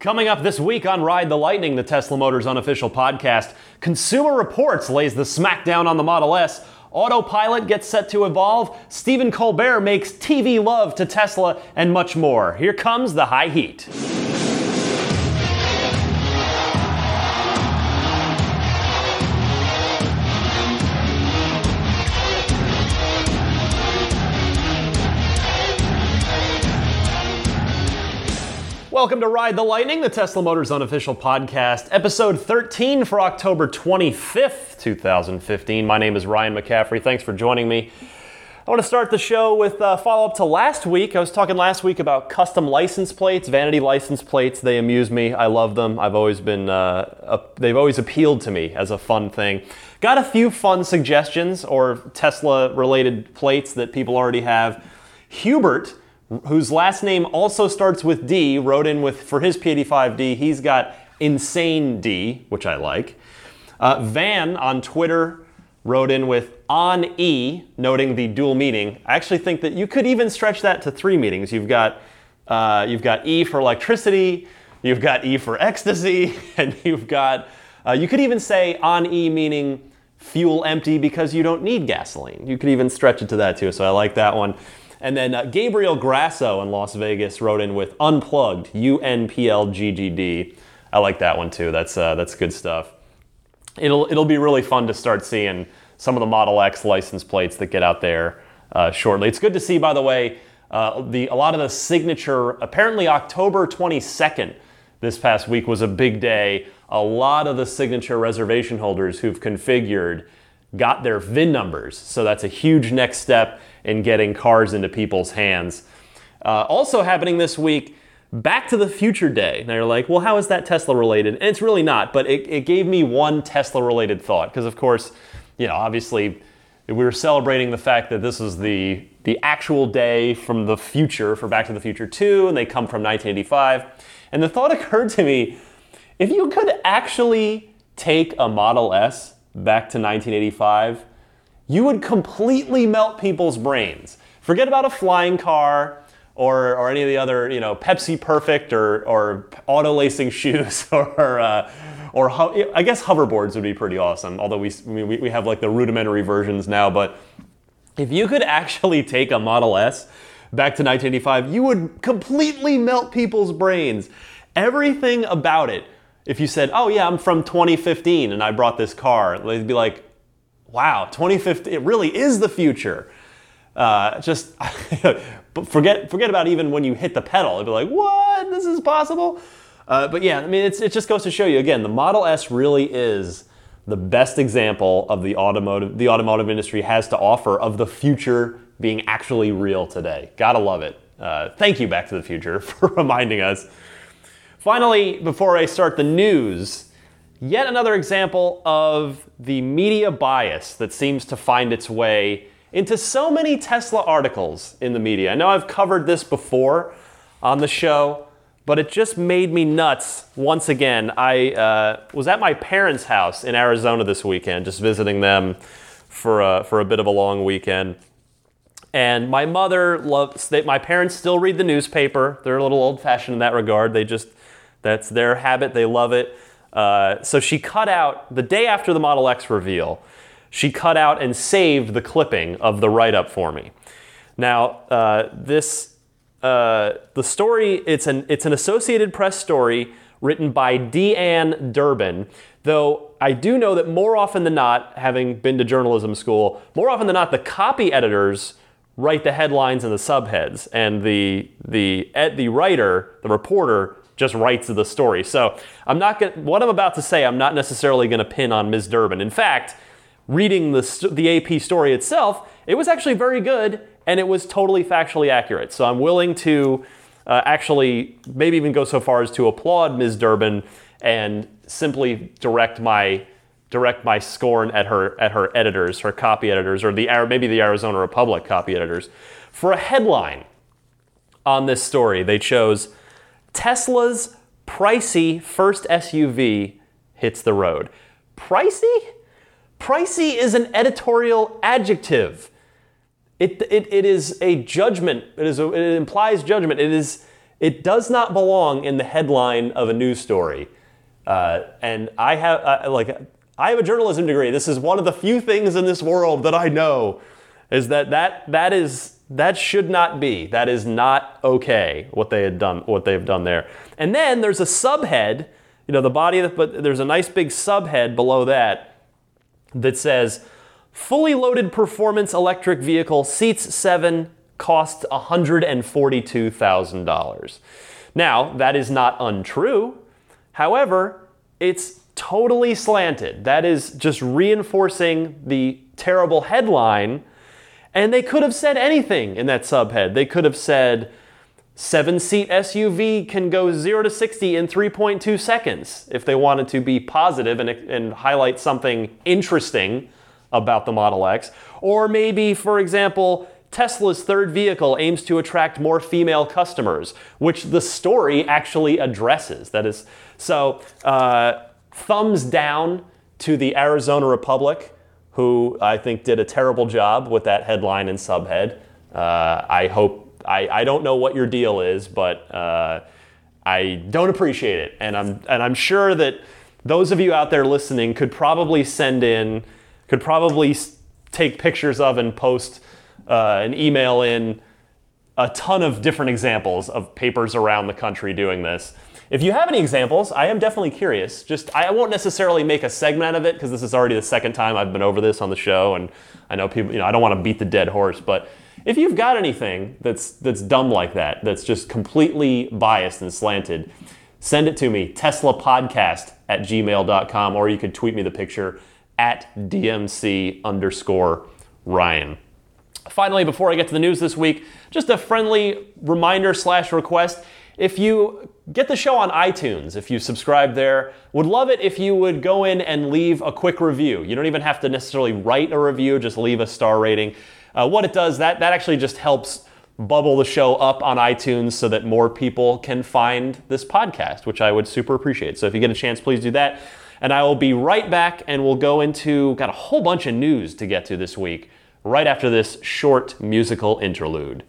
Coming up this week on Ride the Lightning, the Tesla Motors unofficial podcast, Consumer Reports lays the smackdown on the Model S. Autopilot gets set to evolve, Stephen Colbert makes TV love to Tesla, and much more. Here comes the high heat. Welcome to Ride the Lightning, the Tesla Motors unofficial podcast, episode 13 for October 25th, 2015. My name is Ryan McCaffrey. Thanks for joining me. I want to start the show with a follow up to last week. I was talking last week about custom license plates, vanity license plates. They amuse me. I love them. I've always been, uh, they've always appealed to me as a fun thing. Got a few fun suggestions or Tesla related plates that people already have. Hubert whose last name also starts with D, wrote in with for his P85D, he's got Insane D, which I like. Uh, Van on Twitter wrote in with on E, noting the dual meaning. I actually think that you could even stretch that to three meanings. You've got uh, you've got E for electricity, you've got E for ecstasy, and you've got uh, you could even say on E meaning fuel empty because you don't need gasoline. You could even stretch it to that too. So I like that one. And then uh, Gabriel Grasso in Las Vegas wrote in with unplugged, U N P L G G D. I like that one too. That's, uh, that's good stuff. It'll, it'll be really fun to start seeing some of the Model X license plates that get out there uh, shortly. It's good to see, by the way, uh, the, a lot of the signature, apparently October 22nd this past week was a big day. A lot of the signature reservation holders who've configured got their VIN numbers. So that's a huge next step in getting cars into people's hands. Uh, also happening this week, Back to the Future Day. Now you're like, well, how is that Tesla related? And it's really not, but it, it gave me one Tesla related thought. Because, of course, you know, obviously, we were celebrating the fact that this is the, the actual day from the future for Back to the Future 2, and they come from 1985. And the thought occurred to me if you could actually take a Model S back to 1985 you would completely melt people's brains. Forget about a flying car or, or any of the other, you know, Pepsi Perfect or, or auto lacing shoes or, uh, or I guess hoverboards would be pretty awesome. Although we, we, we have like the rudimentary versions now, but if you could actually take a Model S back to 1985, you would completely melt people's brains. Everything about it. If you said, "Oh yeah, I'm from 2015 and I brought this car," they'd be like, wow, 2050, it really is the future. Uh, just forget forget about even when you hit the pedal. It'd be like, what? This is possible. Uh, but yeah, I mean, it just goes to show you again, the Model S really is the best example of the automotive the automotive industry has to offer of the future being actually real today. Gotta love it. Uh, thank you, Back to the Future, for reminding us. Finally, before I start the news, Yet another example of the media bias that seems to find its way into so many Tesla articles in the media. I know I've covered this before on the show, but it just made me nuts once again. I uh, was at my parents' house in Arizona this weekend, just visiting them for a, for a bit of a long weekend. And my mother loves, they, my parents still read the newspaper. They're a little old fashioned in that regard. They just, that's their habit, they love it. Uh, so she cut out, the day after the Model X reveal, she cut out and saved the clipping of the write up for me. Now, uh, this, uh, the story, it's an, it's an Associated Press story written by Dee-Ann Durbin, though I do know that more often than not, having been to journalism school, more often than not, the copy editors write the headlines and the subheads, and the, the, the writer, the reporter, just writes the story. So I'm not going what I'm about to say, I'm not necessarily going to pin on Ms. Durbin. In fact, reading the, the AP story itself, it was actually very good and it was totally factually accurate. So I'm willing to uh, actually maybe even go so far as to applaud Ms. Durbin and simply direct my direct my scorn at her at her editors, her copy editors, or the maybe the Arizona Republic copy editors. For a headline on this story, they chose Tesla's pricey first SUV hits the road. Pricey? Pricey is an editorial adjective. It, it, it is a judgment. It, is a, it implies judgment. It is, It does not belong in the headline of a news story. Uh, and I have uh, like I have a journalism degree. This is one of the few things in this world that I know is that that that is that should not be. That is not okay what they had done what they've done there. And then there's a subhead, you know, the body of the, but there's a nice big subhead below that that says fully loaded performance electric vehicle seats 7 costs $142,000. Now, that is not untrue. However, it's totally slanted. That is just reinforcing the terrible headline. And they could have said anything in that subhead. They could have said, seven seat SUV can go 0 to 60 in 3.2 seconds if they wanted to be positive and, and highlight something interesting about the Model X. Or maybe, for example, Tesla's third vehicle aims to attract more female customers, which the story actually addresses. That is, so uh, thumbs down to the Arizona Republic, who I think did a terrible job with that headline and subhead. Uh, I hope, I, I don't know what your deal is, but uh, I don't appreciate it. And I'm, and I'm sure that those of you out there listening could probably send in, could probably take pictures of and post uh, and email in a ton of different examples of papers around the country doing this. If you have any examples, I am definitely curious. Just I won't necessarily make a segment of it because this is already the second time I've been over this on the show, and I know people. You know, I don't want to beat the dead horse, but if you've got anything that's that's dumb like that, that's just completely biased and slanted, send it to me. Tesla Podcast at gmail.com, or you could tweet me the picture at DMC underscore Ryan. Finally, before I get to the news this week, just a friendly reminder slash request. If you get the show on iTunes, if you subscribe there, would love it if you would go in and leave a quick review. You don't even have to necessarily write a review, just leave a star rating. Uh, what it does, that, that actually just helps bubble the show up on iTunes so that more people can find this podcast, which I would super appreciate. So if you get a chance, please do that. And I will be right back and we'll go into, got a whole bunch of news to get to this week right after this short musical interlude.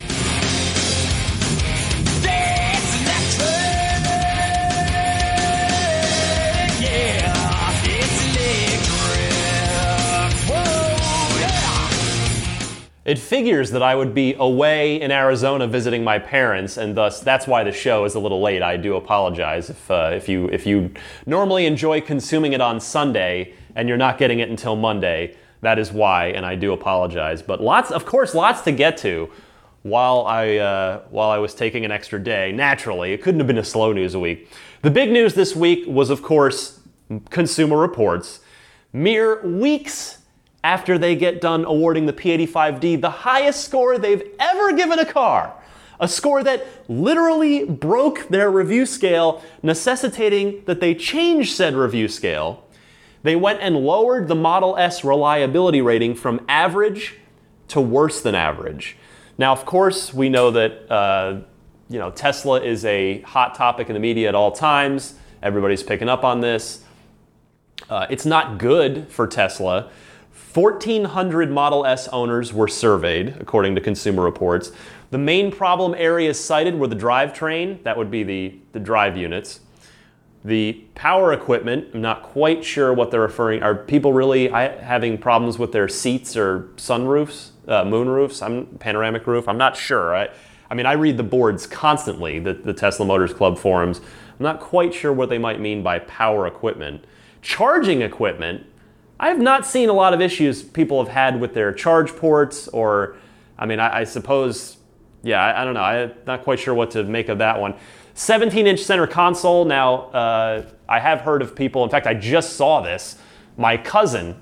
It figures that I would be away in Arizona visiting my parents, and thus that's why the show is a little late. I do apologize if uh, if you if you normally enjoy consuming it on Sunday and you're not getting it until Monday. That is why, and I do apologize. But lots, of course, lots to get to. While I uh, while I was taking an extra day, naturally, it couldn't have been a slow news week. The big news this week was, of course, Consumer Reports. Mere weeks after they get done awarding the P85D the highest score they've ever given a car. A score that literally broke their review scale, necessitating that they change said review scale they went and lowered the Model S reliability rating from average to worse than average. Now, of course, we know that uh, you know Tesla is a hot topic in the media at all times. Everybody's picking up on this. Uh, it's not good for Tesla. 1,400 Model S owners were surveyed, according to Consumer Reports. The main problem areas cited were the drivetrain, that would be the, the drive units, the power equipment, I'm not quite sure what they're referring. Are people really having problems with their seats or sunroofs, uh, moonroofs? I'm panoramic roof. I'm not sure. I, I mean, I read the boards constantly, the, the Tesla Motors Club forums. I'm not quite sure what they might mean by power equipment. Charging equipment, I have not seen a lot of issues people have had with their charge ports, or, I mean, I, I suppose, yeah, I, I don't know. I'm not quite sure what to make of that one. 17 inch center console. Now, uh, I have heard of people, in fact, I just saw this. My cousin,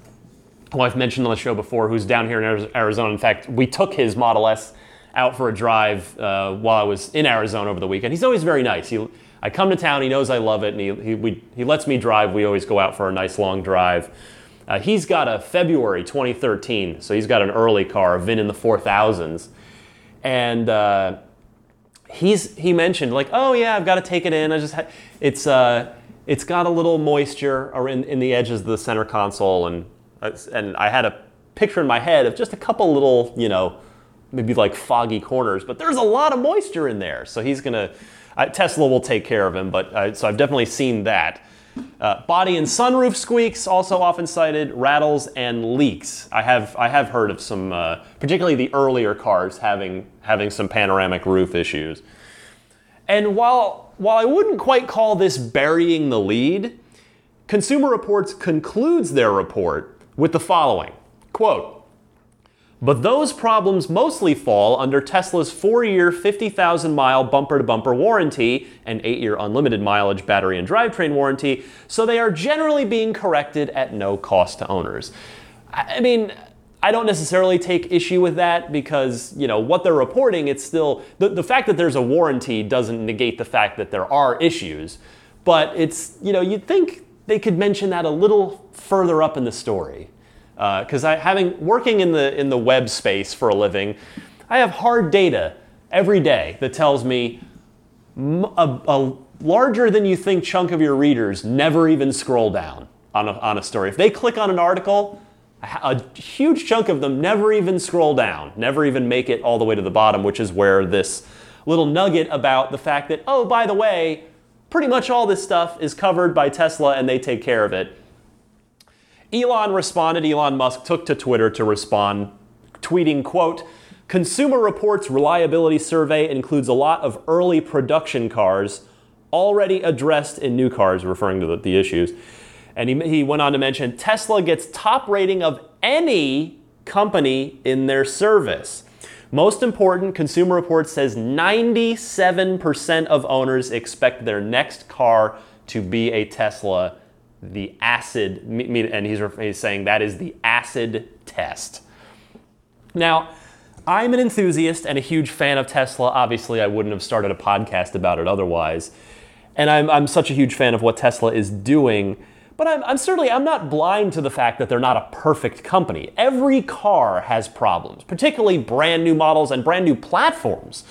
who I've mentioned on the show before, who's down here in Arizona, in fact, we took his Model S out for a drive uh, while I was in Arizona over the weekend. He's always very nice. He, I come to town, he knows I love it, and he, he, we, he lets me drive. We always go out for a nice long drive. Uh, he's got a February 2013, so he's got an early car, VIN in the 4000s. And uh, he's he mentioned like, oh yeah, I've got to take it in. I just ha- it's uh, it's got a little moisture in, in the edges of the center console, and uh, and I had a picture in my head of just a couple little, you know, maybe like foggy corners, but there's a lot of moisture in there. So he's gonna. I, Tesla will take care of him, but uh, so I've definitely seen that. Uh, body and sunroof squeaks also often cited, rattles and leaks. I have I have heard of some, uh, particularly the earlier cars having having some panoramic roof issues. And while while I wouldn't quite call this burying the lead, Consumer Reports concludes their report with the following quote. But those problems mostly fall under Tesla's four year, 50,000 mile bumper to bumper warranty and eight year unlimited mileage battery and drivetrain warranty, so they are generally being corrected at no cost to owners. I mean, I don't necessarily take issue with that because, you know, what they're reporting, it's still, the, the fact that there's a warranty doesn't negate the fact that there are issues. But it's, you know, you'd think they could mention that a little further up in the story because uh, I having working in the in the web space for a living, I have hard data every day that tells me a, a, larger than you think chunk of your readers never even scroll down on a, on a story. If they click on an article, a huge chunk of them never even scroll down, never even make it all the way to the bottom, which is where this little nugget about the fact that, oh, by the way, pretty much all this stuff is covered by Tesla and they take care of it Elon responded, Elon Musk took to Twitter to respond, tweeting, quote, Consumer Reports reliability survey includes a lot of early production cars already addressed in new cars, referring to the, the issues. And he, he went on to mention Tesla gets top rating of any company in their service. Most important, Consumer Reports says 97% of owners expect their next car to be a Tesla the acid, and he's, he's saying that is the acid test. Now, I'm an enthusiast and a huge fan of Tesla. Obviously, I wouldn't have started a podcast about it otherwise. And I'm, I'm such a huge fan of what Tesla is doing. But I'm, I'm, certainly I'm not blind to the fact that they're not a perfect company. Every car has problems, particularly brand new models and brand new platforms.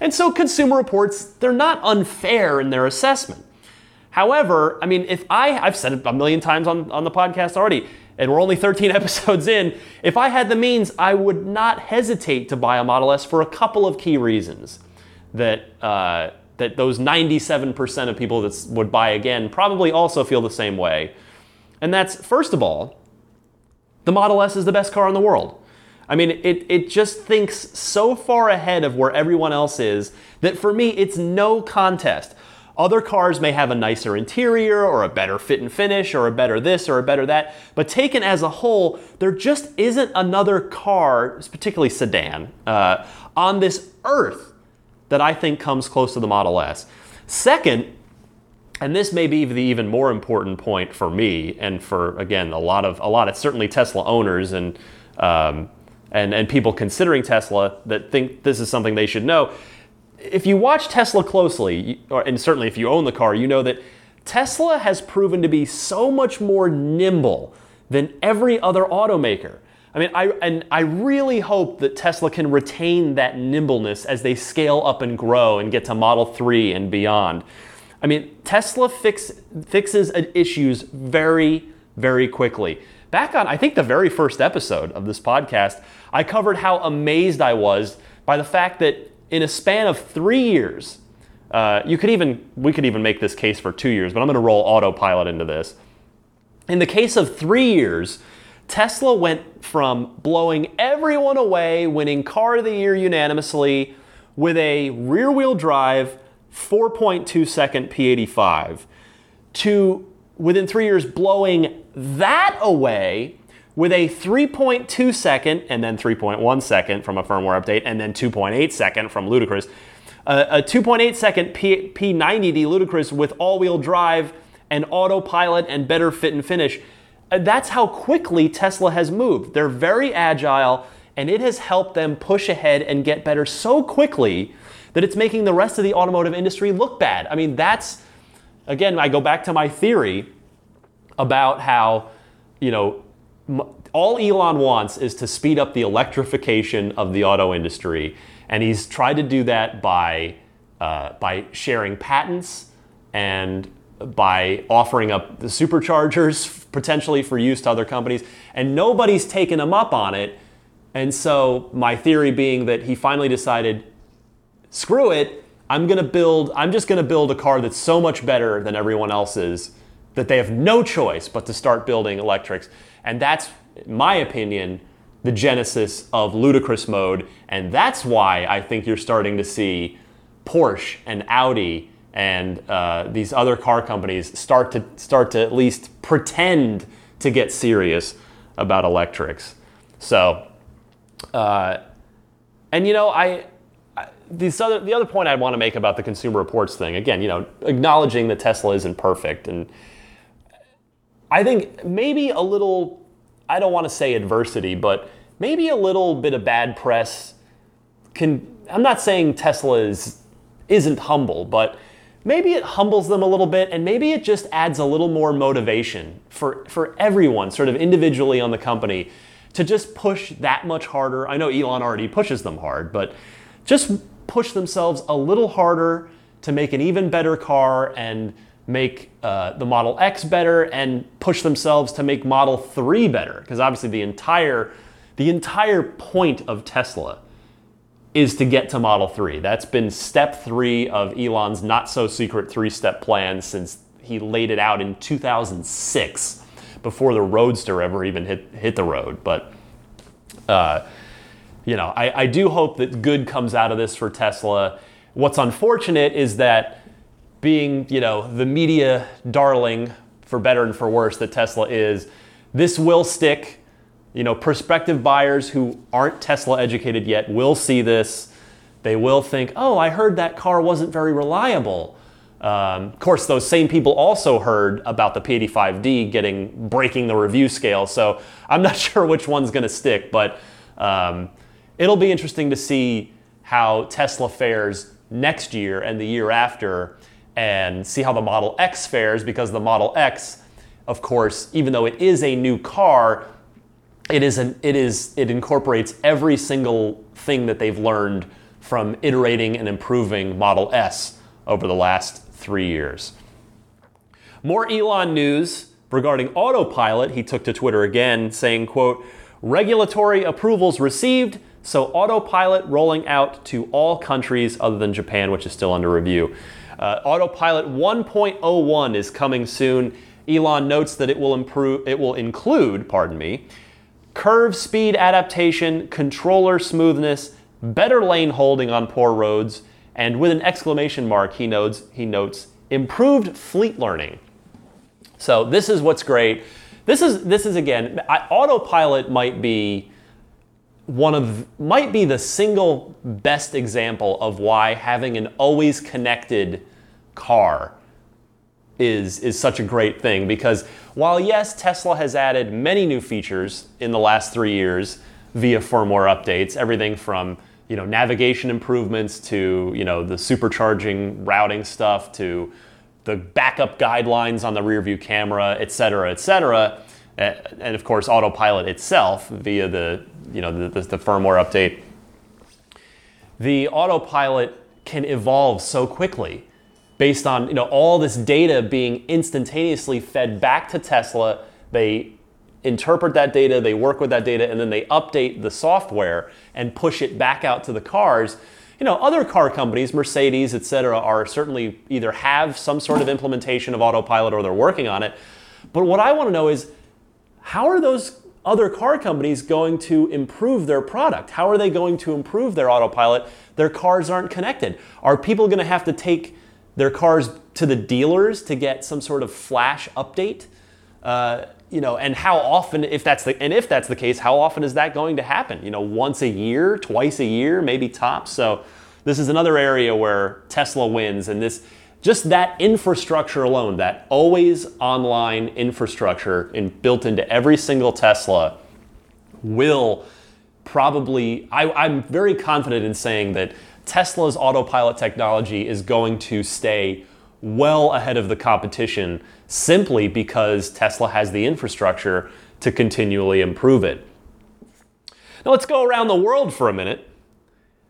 And so Consumer Reports, they're not unfair in their assessment. However, I mean, if I, I've said it a million times on, on the podcast already, and we're only 13 episodes in, if I had the means, I would not hesitate to buy a Model S for a couple of key reasons. That, uh, that those 97% of people that would buy again probably also feel the same way. And that's, first of all, the Model S is the best car in the world. I mean, it, it just thinks so far ahead of where everyone else is that for me, it's no contest. Other cars may have a nicer interior or a better fit and finish or a better this or a better that, but taken as a whole, there just isn't another car, particularly sedan, uh, on this earth that I think comes close to the Model S. Second, and this may be the even more important point for me and for again a lot of a lot of certainly Tesla owners and um, and and people considering Tesla that think this is something they should know if you watch Tesla closely, and certainly if you own the car, you know that Tesla has proven to be so much more nimble than every other automaker. I mean, I, and I really hope that Tesla can retain that nimbleness as they scale up and grow and get to Model 3 and beyond. I mean, Tesla fix, fixes issues very, very quickly. Back on, I think, the very first episode of this podcast, I covered how amazed I was by the fact that in a span of three years, uh, you could even we could even make this case for two years, but I'm going to roll autopilot into this. In the case of three years, Tesla went from blowing everyone away, winning Car of the Year unanimously with a rear-wheel drive 4.2 second P85, to within three years blowing that away with a 3.2 second and then 3.1 second from a firmware update and then 2.8 second from Ludicrous. Uh, a 2.8 second P- P90D Ludicrous with all-wheel drive and autopilot and better fit and finish. Uh, that's how quickly Tesla has moved. They're very agile and it has helped them push ahead and get better so quickly that it's making the rest of the automotive industry look bad. I mean, that's again, I go back to my theory about how, you know, all Elon wants is to speed up the electrification of the auto industry, and he's tried to do that by uh, by sharing patents and by offering up the superchargers potentially for use to other companies, and nobody's taken him up on it. And so my theory being that he finally decided, screw it, I'm to build, I'm just going to build a car that's so much better than everyone else's that they have no choice but to start building electrics. And that's, my opinion, the genesis of ludicrous mode. And that's why I think you're starting to see Porsche and Audi and uh, these other car companies start to start to at least pretend to get serious about electrics. So, uh, and you know, I, I other the other point I want to make about the Consumer Reports thing again, you know, acknowledging that Tesla isn't perfect, and I think maybe a little. I don't want to say adversity, but maybe a little bit of bad press can. I'm not saying Tesla is isn't humble, but maybe it humbles them a little bit and maybe it just adds a little more motivation for, for everyone, sort of individually on the company, to just push that much harder. I know Elon already pushes them hard, but just push themselves a little harder to make an even better car and make uh, the Model X better and push themselves to make Model 3 better. Because obviously the entire the entire point of Tesla is to get to Model 3. That's been step three of Elon's not so secret three step plan since he laid it out in 2006 before the Roadster ever even hit, hit the road. But, uh, you know, I, I do hope that good comes out of this for Tesla. What's unfortunate is that being, you know, the media darling, for better and for worse, that Tesla is, this will stick you know, prospective buyers who aren't Tesla educated yet will see this. They will think, oh, I heard that car wasn't very reliable. Um, of course, those same people also heard about the P85D getting breaking the review scale. So I'm not sure which one's going to stick, but um, it'll be interesting to see how Tesla fares next year and the year after, and see how the Model X fares because the Model X, of course, even though it is a new car, it is an it is it incorporates every single thing that they've learned from iterating and improving Model S over the last three years. More Elon news regarding autopilot. He took to Twitter again, saying, "quote Regulatory approvals received." So, autopilot rolling out to all countries other than Japan, which is still under review. Uh, autopilot 1.01 is coming soon. Elon notes that it will improve. It will include, pardon me, curve speed adaptation, controller smoothness, better lane holding on poor roads, and with an exclamation mark, he notes, he notes improved fleet learning. So this is what's great. This is this is again, autopilot might be one of might be the single best example of why having an always connected car is is such a great thing. Because while yes, Tesla has added many new features in the last three years via firmware updates, everything from you know navigation improvements to you know the supercharging routing stuff to the backup guidelines on the rear view camera, et cetera, et cetera, and of course autopilot itself via the you know the, the, the firmware update. The autopilot can evolve so quickly based on you know all this data being instantaneously fed back to Tesla. They interpret that data, they work with that data, and then they update the software and push it back out to the cars. You know, other car companies, Mercedes, et cetera, are certainly either have some sort of implementation of autopilot or they're working on it. But what I want to know is how are those other car companies going to improve their product? How are they going to improve their autopilot? Their cars aren't connected. Are people going to have to take their cars to the dealers to get some sort of flash update. Uh, you know, and how often, if that's the, and if that's the case, how often is that going to happen? You know, once a year, twice a year, maybe tops. So, this is another area where Tesla wins, and this, just that infrastructure alone, that always online infrastructure in, built into every single Tesla, will probably. I, I'm very confident in saying that Tesla's autopilot technology is going to stay well ahead of the competition simply because Tesla has the infrastructure to continually improve it. Now let's go around the world for a minute.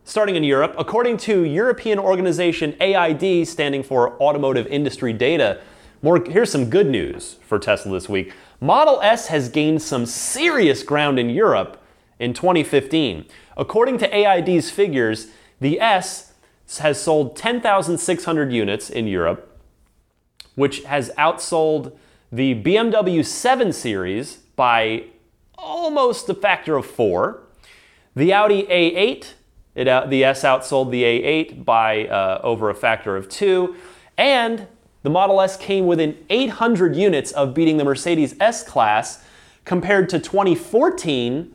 Starting in Europe, according to European organization AID, standing for Automotive Industry Data, more, here's some good news for Tesla this week. Model S has gained some serious ground in Europe in 2015. According to AID's figures, the S has sold 10,600 units in Europe, which has outsold the BMW 7 Series by almost a factor of four. The Audi A8, it, uh, the S outsold the A8 by uh, over a factor of two. And the Model S came within 800 units of beating the Mercedes S Class compared to 2014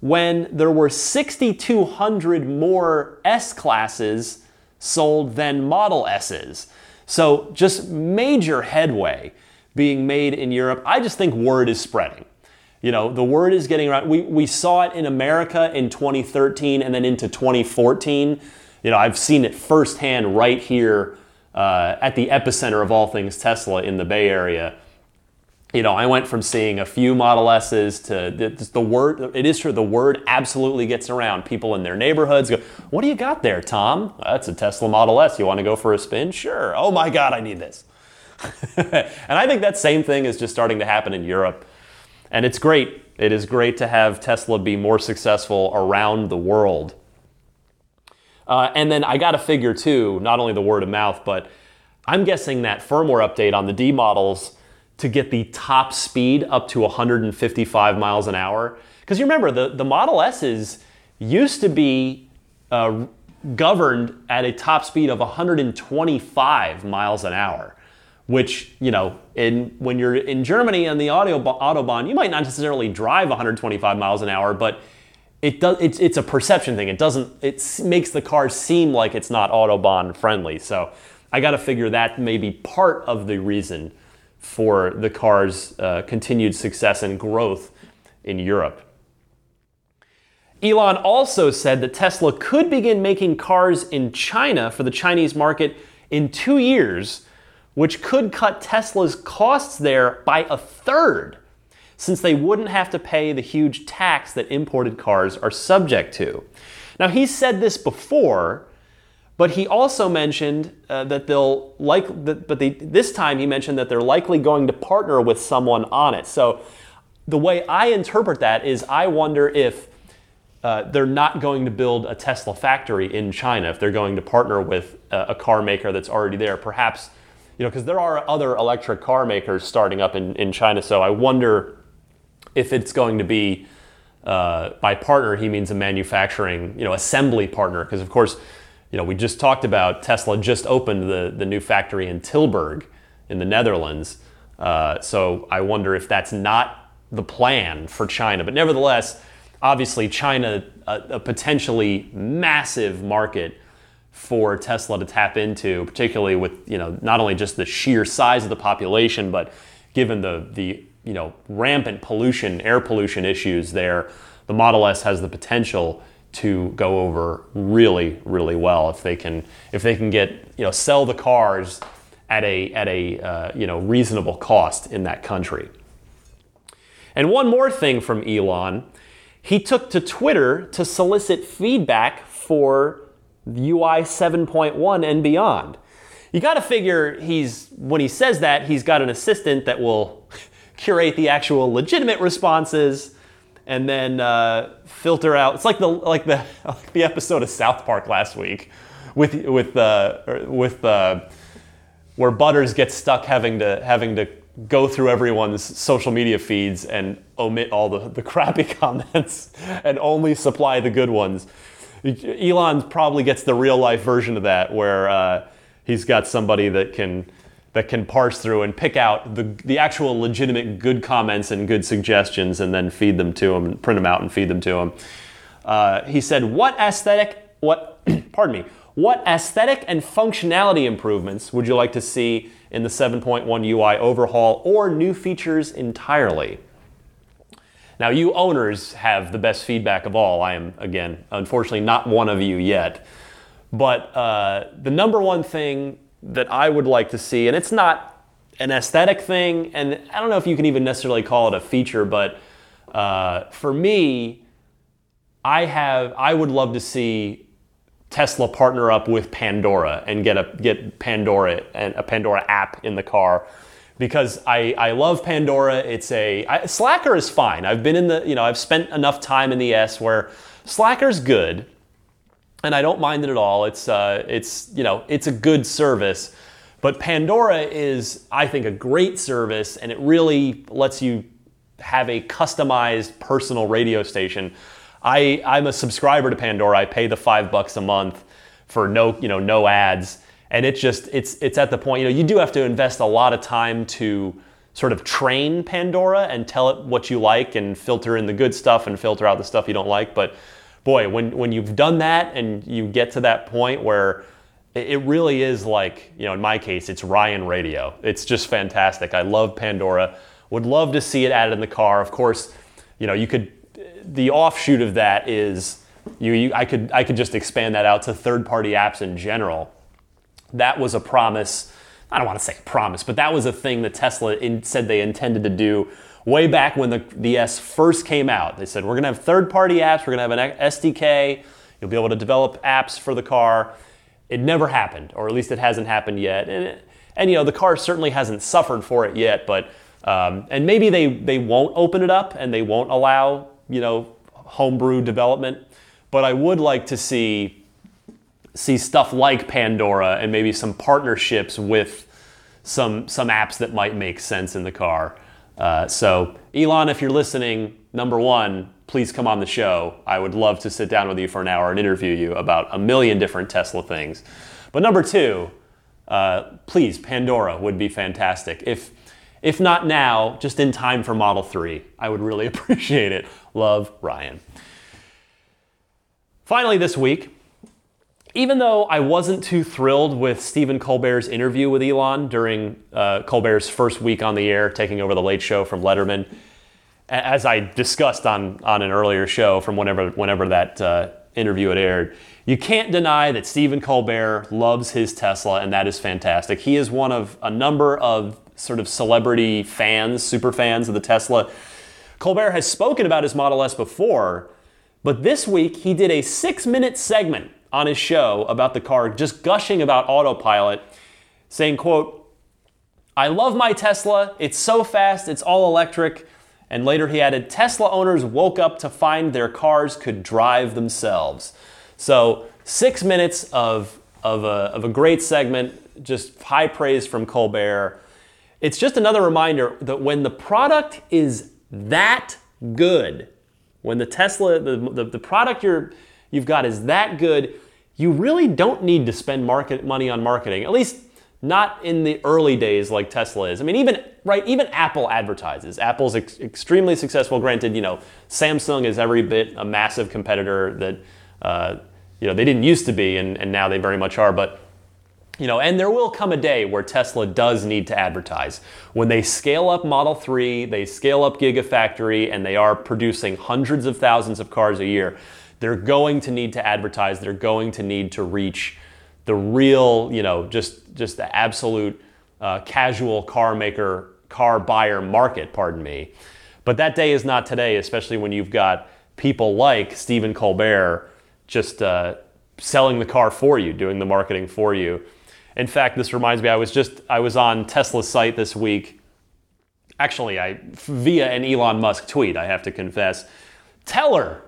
when there were 6,200 more S classes sold than Model S's. So, just major headway being made in Europe. I just think word is spreading. You know, the word is getting around. We, we saw it in America in 2013 and then into 2014. You know, I've seen it firsthand right here uh, at the epicenter of all things Tesla in the Bay Area you know, I went from seeing a few Model S's to the, the, word. It is true. The word absolutely gets around. People in their neighborhoods go, "What do you got there, Tom? That's a Tesla Model S. You want to go for a spin? Sure. Oh my God, I need this." and I think that same thing is just starting to happen in Europe, and it's great. It is great to have Tesla be more successful around the world. Uh, and then I got to figure too, not only the word of mouth, but I'm guessing that firmware update on the D models to get the top speed up to 155 miles an hour. Because you remember, the, the Model S's used to be uh, governed at a top speed of 125 miles an hour, which, you know, in, when you're in Germany on the auto, Autobahn, you might not necessarily drive 125 miles an hour, but it does, it's, it's a perception thing. It doesn't, it makes the car seem like it's not Autobahn friendly. So I got to figure that may be part of the reason for the car's uh, continued success and growth in Europe. Elon also said that Tesla could begin making cars in China for the Chinese market in two years, which could cut Tesla's costs there by a third, since they wouldn't have to pay the huge tax that imported cars are subject to. Now, he said this before, but he also mentioned uh, that they'll like, but they, this time he mentioned that they're likely going to partner with someone on it. So the way I interpret that is I wonder if uh, they're not going to build a Tesla factory in China, if they're going to partner with a, a car maker that's already there. Perhaps, you know, because there are other electric car makers starting up in, in China. So I wonder if it's going to be uh, by partner, he means a manufacturing, you know, assembly partner. Because of course, you know, we just talked about Tesla just opened the, the new factory in Tilburg in the Netherlands. Uh, so I wonder if that's not the plan for China. But nevertheless, obviously, China, a, a potentially massive market for Tesla to tap into, particularly with you know not only just the sheer size of the population, but given the the you know rampant pollution, air pollution issues there, the Model S has the potential to go over really, really well if they can if they can get you know sell the cars at a at a uh, you know reasonable cost in that country. And one more thing from Elon, he took to Twitter to solicit feedback for UI 7.1 and beyond. You got to figure he's when he says that he's got an assistant that will curate the actual legitimate responses and then uh, filter out. It's like the like the like the episode of South Park last week with with uh, with uh, where Butters gets stuck having to having to go through everyone's social media feeds and omit all the, the crappy comments and only supply the good ones. Elon probably gets the real life version of that where uh, he's got somebody that can that can parse through and pick out the, the actual legitimate good comments and good suggestions and then feed them to him print them out and feed them to him. Uh, he said, What aesthetic, what, pardon me, what aesthetic and functionality improvements would you like to see in the 7.1 UI overhaul or new features entirely? Now, you owners have the best feedback of all. I am, again, unfortunately not one of you yet. But uh, the number one thing that I would like to see, and it's not an aesthetic thing, and I don't know if you can even necessarily call it a feature, but uh, for me, I have I would love to see Tesla partner up with Pandora and get a get Pandora and a Pandora app in the car because I, I love Pandora. It's a I, Slacker is fine. I've been in the you know I've spent enough time in the S where Slacker's good, and I don't mind it at all. It's uh, it's you know it's a good service, but Pandora is I think a great service, and it really lets you have a customized personal radio station. I I'm a subscriber to Pandora. I pay the five bucks a month for no you know no ads, and it's just it's it's at the point you know you do have to invest a lot of time to sort of train Pandora and tell it what you like and filter in the good stuff and filter out the stuff you don't like, but boy, when, when you've done that and you get to that point where it really is like, you know, in my case, it's Ryan Radio. It's just fantastic. I love Pandora. Would love to see it added in the car. Of course, you know, you could, the offshoot of that is you, you I could, I could just expand that out to third party apps in general. That was a promise. I don't want to say promise, but that was a thing that Tesla in, said they intended to do way back when the, the S first came out. They said, we're going to have third party apps, we're going to have an SDK, you'll be able to develop apps for the car. It never happened, or at least it hasn't happened yet. And, and you know, the car certainly hasn't suffered for it yet, but, um, and maybe they, they won't open it up and they won't allow, you know, homebrew development. But I would like to see, see stuff like Pandora and maybe some partnerships with some, some apps that might make sense in the car. Uh, so, Elon, if you're listening, number one, please come on the show. I would love to sit down with you for an hour and interview you about a million different Tesla things. But number two, uh, please, Pandora would be fantastic. If if not now, just in time for Model 3. I would really appreciate it. Love, Ryan. Finally, this week, even though I wasn't too thrilled with Stephen Colbert's interview with Elon during uh, Colbert's first week on the air, taking over the Late Show from Letterman, as I discussed on on an earlier show from whenever whenever that uh, interview had aired, you can't deny that Stephen Colbert loves his Tesla, and that is fantastic. He is one of a number of sort of celebrity fans, super fans of the Tesla. Colbert has spoken about his Model S before, but this week he did a six minute segment on his show about the car, just gushing about autopilot, saying, quote, I love my Tesla. It's so fast, it's all electric. And later he added, Tesla owners woke up to find their cars could drive themselves. So, six minutes of, of, a, of a great segment, just high praise from Colbert. It's just another reminder that when the product is that good, when the Tesla, the, the, the product you're, you've got is that good, you really don't need to spend market money on marketing. At least not in the early days like Tesla is. I mean, even right, even Apple advertises. Apple's ex- extremely successful. Granted, you know, Samsung is every bit a massive competitor that uh, you know they didn't used to be, and, and now they very much are. But you know, and there will come a day where Tesla does need to advertise. When they scale up Model 3, they scale up Gigafactory, and they are producing hundreds of thousands of cars a year they're going to need to advertise. They're going to need to reach the real, you know, just just the absolute uh, casual car maker, car buyer market. Pardon me. But that day is not today, especially when you've got people like Stephen Colbert just uh, selling the car for you, doing the marketing for you. In fact, this reminds me, I was just I was on Tesla's site this week. Actually, I via an Elon Musk tweet, I have to confess. Teller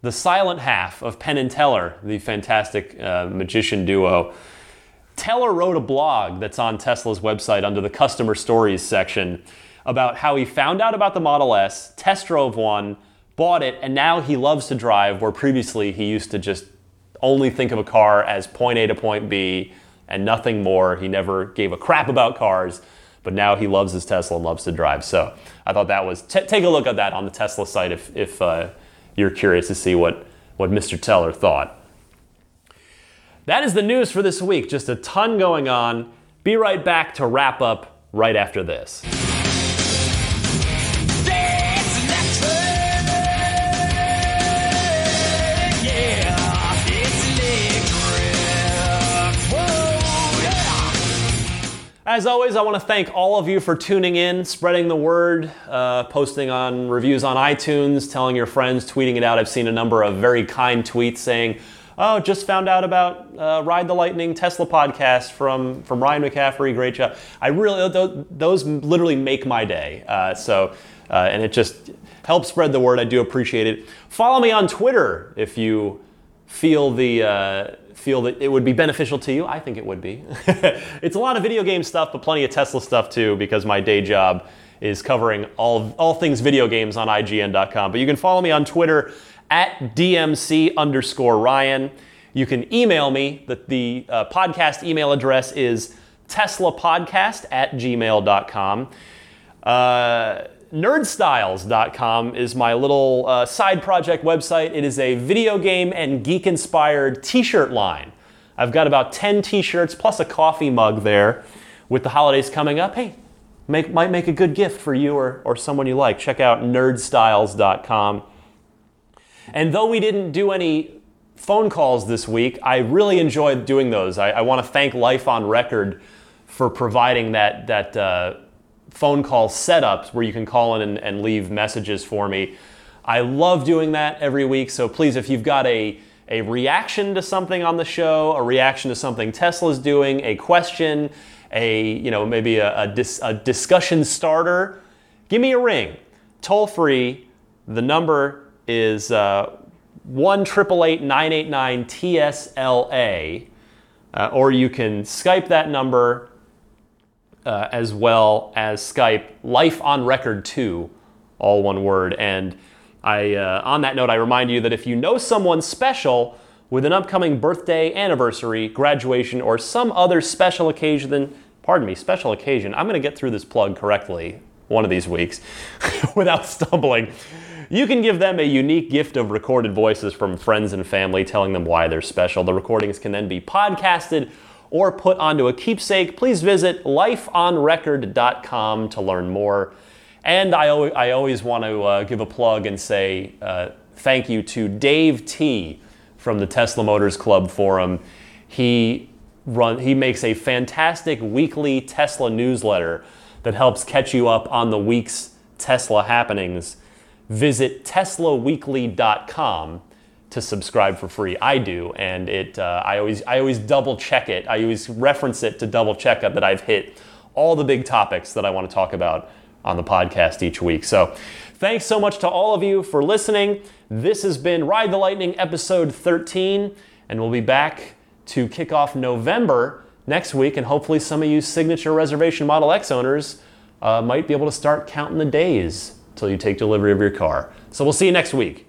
the silent half of Penn and Teller, the fantastic uh, magician duo. Teller wrote a blog that's on Tesla's website under the customer stories section about how he found out about the Model S, test drove one, bought it, and now he loves to drive where previously he used to just only think of a car as point A to point B and nothing more. He never gave a crap about cars, but now he loves his Tesla and loves to drive. So I thought that was, t- take a look at that on the Tesla site if, if, uh, you're curious to see what, what Mr. Teller thought. That is the news for this week. Just a ton going on. Be right back to wrap up right after this. As always, I want to thank all of you for tuning in, spreading the word, uh, posting on reviews on iTunes, telling your friends, tweeting it out. I've seen a number of very kind tweets saying, "Oh, just found out about uh, Ride the Lightning Tesla podcast from from Ryan McCaffrey. Great job!" I really those, literally make my day. Uh, so, uh, and it just helps spread the word. I do appreciate it. Follow me on Twitter if you feel the uh, feel that it would be beneficial to you, I think it would be. it's a lot of video game stuff, but plenty of Tesla stuff too, because my day job is covering all all things video games on IGN.com. But you can follow me on Twitter at DMC underscore Ryan. You can email me. The, the uh, podcast email address is teslapodcast at gmail.com. Uh, nerdstyles.com is my little uh, side project website. It is a video game and geek inspired t shirt line. I've got about 10 t shirts plus a coffee mug there with the holidays coming up. Hey, make, might make a good gift for you or, or someone you like. Check out nerdstyles.com. And though we didn't do any phone calls this week, I really enjoyed doing those. I, I want to thank Life on Record for providing that, that uh, phone call setups where you can call in and, and leave messages for me. I love doing that every week. So please, if you've got a a reaction to something on the show, a reaction to something Tesla's doing, a question, a you know maybe a, a, dis, a discussion starter, give me a ring, toll free. The number is uh, one triple eight nine eight nine TSLA, uh, or you can Skype that number uh, as well as Skype Life on Record 2, all one word. And I, uh, on that note, I remind you that if you know someone special with an upcoming birthday, anniversary, graduation, or some other special occasion, pardon me, special occasion, I'm going to get through this plug correctly one of these weeks without stumbling. You can give them a unique gift of recorded voices from friends and family telling them why they're special. The recordings can then be podcasted or put onto a keepsake, please visit lifeonrecord.com to learn more. And I, always want to uh, give a plug and say uh, thank you to Dave T from the Tesla Motors Club forum. He run he makes a fantastic weekly Tesla newsletter that helps catch you up on the week's Tesla happenings. Visit teslaweekly.com to subscribe for free. I do, and it uh, I always I always double check it. I always reference it to double check that I've hit all the big topics that I want to talk about on the podcast each week. So, thanks so much to all of you for listening. This has been Ride the Lightning episode 13, and we'll be back to kick off November next week, and hopefully some of you signature reservation Model X owners uh, might be able to start counting the days till you take delivery of your car. So we'll see you next week.